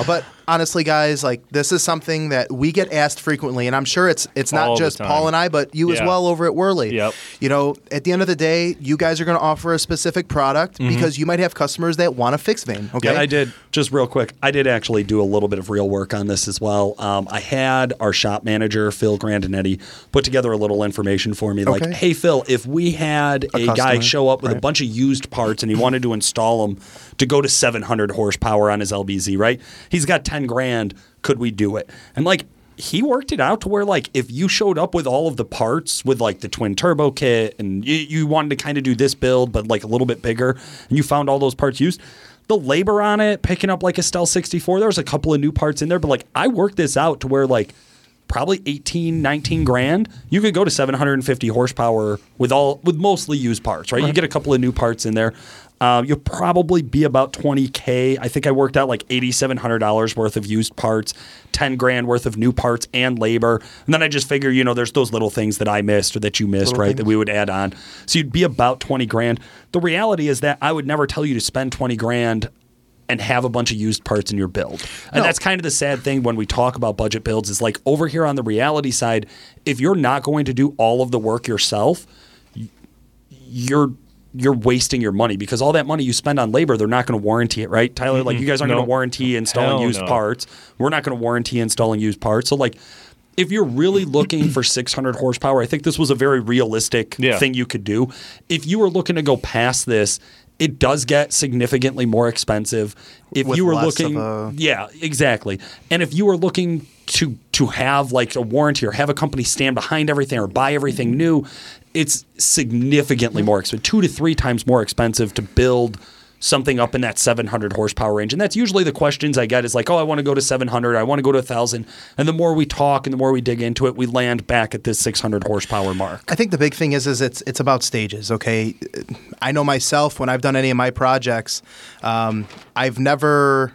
no, but honestly, guys, like this is something that we get asked frequently, and I'm sure it's it's not All just. Paul and I, but you as well over at Wehrli. Yep. You know, at the end of the day, you guys are going to offer a specific product because you might have customers that want a fixed vane. Okay. Mm-hmm. Yeah, I did. Just real quick, I did actually do a little bit of real work on this as well. Um, I had our shop manager, Phil Grandinetti, put together a little information for me. Like, Okay. hey, Phil, if we had a, guy show up with a bunch of used parts and he wanted to install them to go to 700 horsepower on his LBZ, right? He's got 10 grand. Could we do it? And like, he worked it out to where like if you showed up with all of the parts with like the twin turbo kit and you, you wanted to kind of do this build but like a little bit bigger and you found all those parts used the labor on it picking up like a stealth 64 there was a couple of new parts in there but like I worked this out to where like probably 18 19 grand you could go to 750 horsepower with all with mostly used parts right, you get a couple of new parts in there uh, you'll probably be about 20K. I think I worked out like $8,700 worth of used parts, 10 grand worth of new parts and labor. And then I just figure, you know, there's those little things that I missed or that you missed, Little right, things. that we would add on. So you'd be about 20 grand. The reality is that I would never tell you to spend 20 grand and have a bunch of used parts in your build. And No. that's kind of the sad thing when we talk about budget builds is like over here on the reality side, if you're not going to do all of the work yourself, you're you're wasting your money because all that money you spend on labor, they're not going to warranty it, right? Tyler, like you guys aren't going to warranty installing Hell used no. parts. We're not going to warranty installing used parts. So like if you're really looking for 600 horsepower, I think this was a very realistic Yeah. thing you could do. If you were looking to go past this, it does get significantly more expensive. If With you were looking, a- yeah, exactly. And if you were looking to to have like a warranty or have a company stand behind everything or buy everything mm-hmm. new, it's significantly more expensive, two to three times more expensive to build something up in that 700 horsepower range. And that's usually the questions I get is like, oh, I want to go to 700, I want to go to 1,000. And the more we talk and the more we dig into it, we land back at this 600 horsepower mark. I think the big thing is is it's it's about stages. Okay, I know myself when I've done any of my projects, um, I've never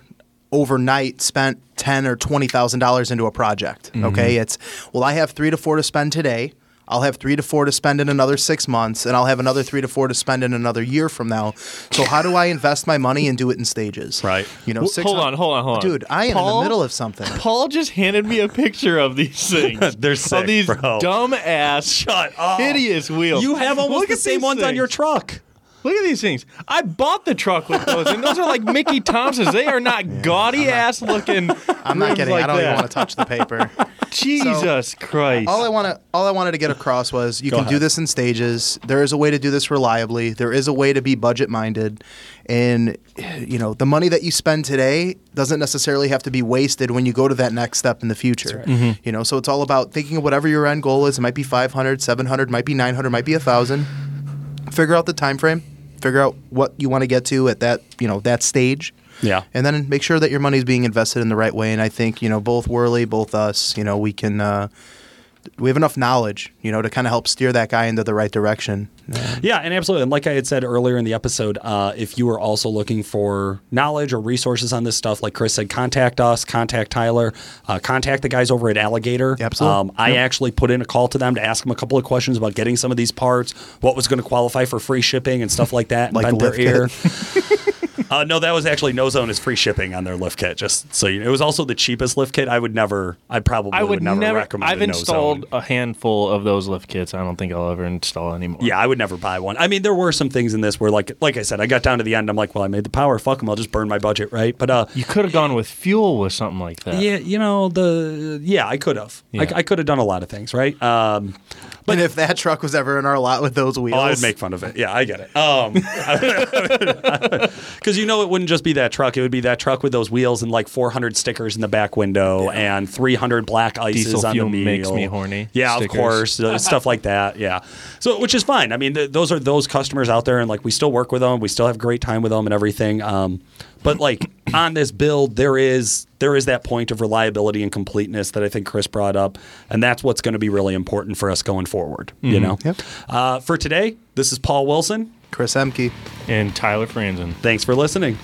overnight spent ten or twenty thousand dollars into a project. Okay, it's well I have three to four to spend today. I'll have three to four to spend in another six months, and I'll have another three to four to spend in another year from now. So how do I invest my money and do it in stages? Right. You know, six hold on, hold on, hold on. dude. I am in the middle of something. Paul just handed me a picture of these things. They're sick, of these bro. dumb ass, Shut up. hideous wheels. You have almost Look the same ones on your truck. Look at these things. I bought the truck with those, and those are like Mickey Thompsons. They are not gaudy ass looking. I'm not kidding. Like I don't that. even want to touch the paper. Jesus Christ. All I want to all I wanted to get across was you Go can do this in stages. There is a way to do this reliably. There is a way to be budget minded, and you know the money that you spend today doesn't necessarily have to be wasted when you go to that next step in the future. Mm-hmm. You know, so it's all about thinking of whatever your end goal is. It might be 500, 700, might be 900, might be a thousand. Figure out the time frame. Figure out what you want to get to at that you know that stage. Yeah. and then make sure that your money is being invested in the right way. And I think you know both Wehrli, both us, you know, we can uh, we have enough knowledge, you know, to kind of help steer that guy into the right direction. Yeah, and absolutely. And like I had said earlier in the episode, uh, if you are also looking for knowledge or resources on this stuff, like Chris said, contact us, contact Tyler, uh, contact the guys over at Alligator. Absolutely. Um, I actually put in a call to them to ask them a couple of questions about getting some of these parts, what was going to qualify for free shipping and stuff like that. and Like bent the their lift ear. Uh, no, that was actually No Zone is free shipping on their lift kit. Just so you know, it was also the cheapest lift kit. I would never, I probably I would never, never. recommend. I've a No installed Zone. a handful of those lift kits. I don't think I'll ever install anymore. Yeah, I would never buy one. I mean, there were some things in this where, like, like I said, I got down to the end. I'm like, well, I made the power. Fuck them. I'll just burn my budget, right? But uh, You could have gone with fuel with something like that. yeah, you know the yeah, I could have. Yeah. I, I could have done a lot of things, right? Um, But if that truck was ever in our lot with those wheels, oh, I'd make fun of it. Yeah, I get it. Um, because you know it wouldn't just be that truck; it would be that truck with those wheels and like 400 stickers in the back window and 300 black ices Diesel on fuel the makes me horny Yeah, stickers. of course, uh, stuff like that. Yeah, so which is fine. I mean, th- those are those customers out there, and like we still work with them. We still have great time with them and everything. Um, but like on this build, there is there is that point of reliability and completeness that I think Chris brought up, and that's what's going to be really important for us going forward. You know. Yep. Uh, for today, this is Paul Wilson. Chris Ehmke. And Tyler Franzen. Thanks for listening.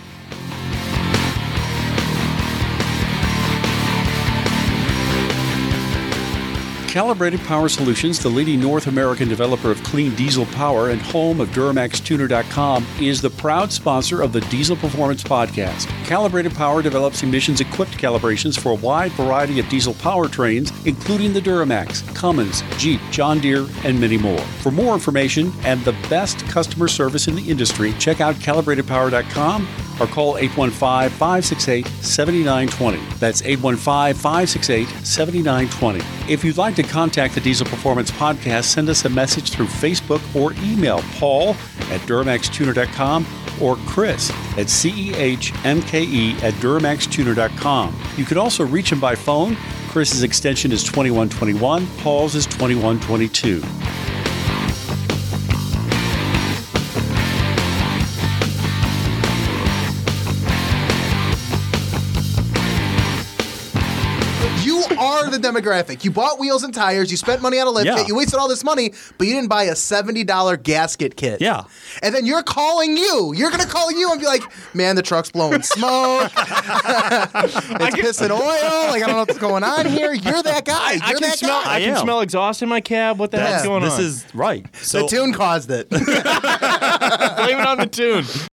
Calibrated Power Solutions, the leading North American developer of clean diesel power and home of DuramaxTuner.com, is the proud sponsor of the Diesel Performance Podcast. Calibrated Power develops emissions equipped calibrations for a wide variety of diesel powertrains, including the Duramax, Cummins, Jeep, John Deere, and many more. For more information and the best customer service in the industry, check out calibratedpower.com or call 815 568 7920. That's 815 568 7920. If you'd like to contact the Diesel Performance Podcast, send us a message through Facebook or email Paul at DuramaxTuner.com or Chris at CEHMKE at DuramaxTuner.com. You can also reach him by phone. Chris's extension is 2121, Paul's is 2122. Demographic. You bought wheels and tires. You spent money on a lift Yeah. kit. You wasted all this money, but you didn't buy a seventy dollar gasket kit. Yeah. And then you're calling you. You're gonna call you and be like, "Man, the truck's blowing smoke. it's pissing oil. Like I don't know what's going on here. You're that guy. You're I can that smell. guy." I can smell exhaust in my cab. What the heck's Yeah. going this on? This is right. So the tune caused it. Blame it on the tune.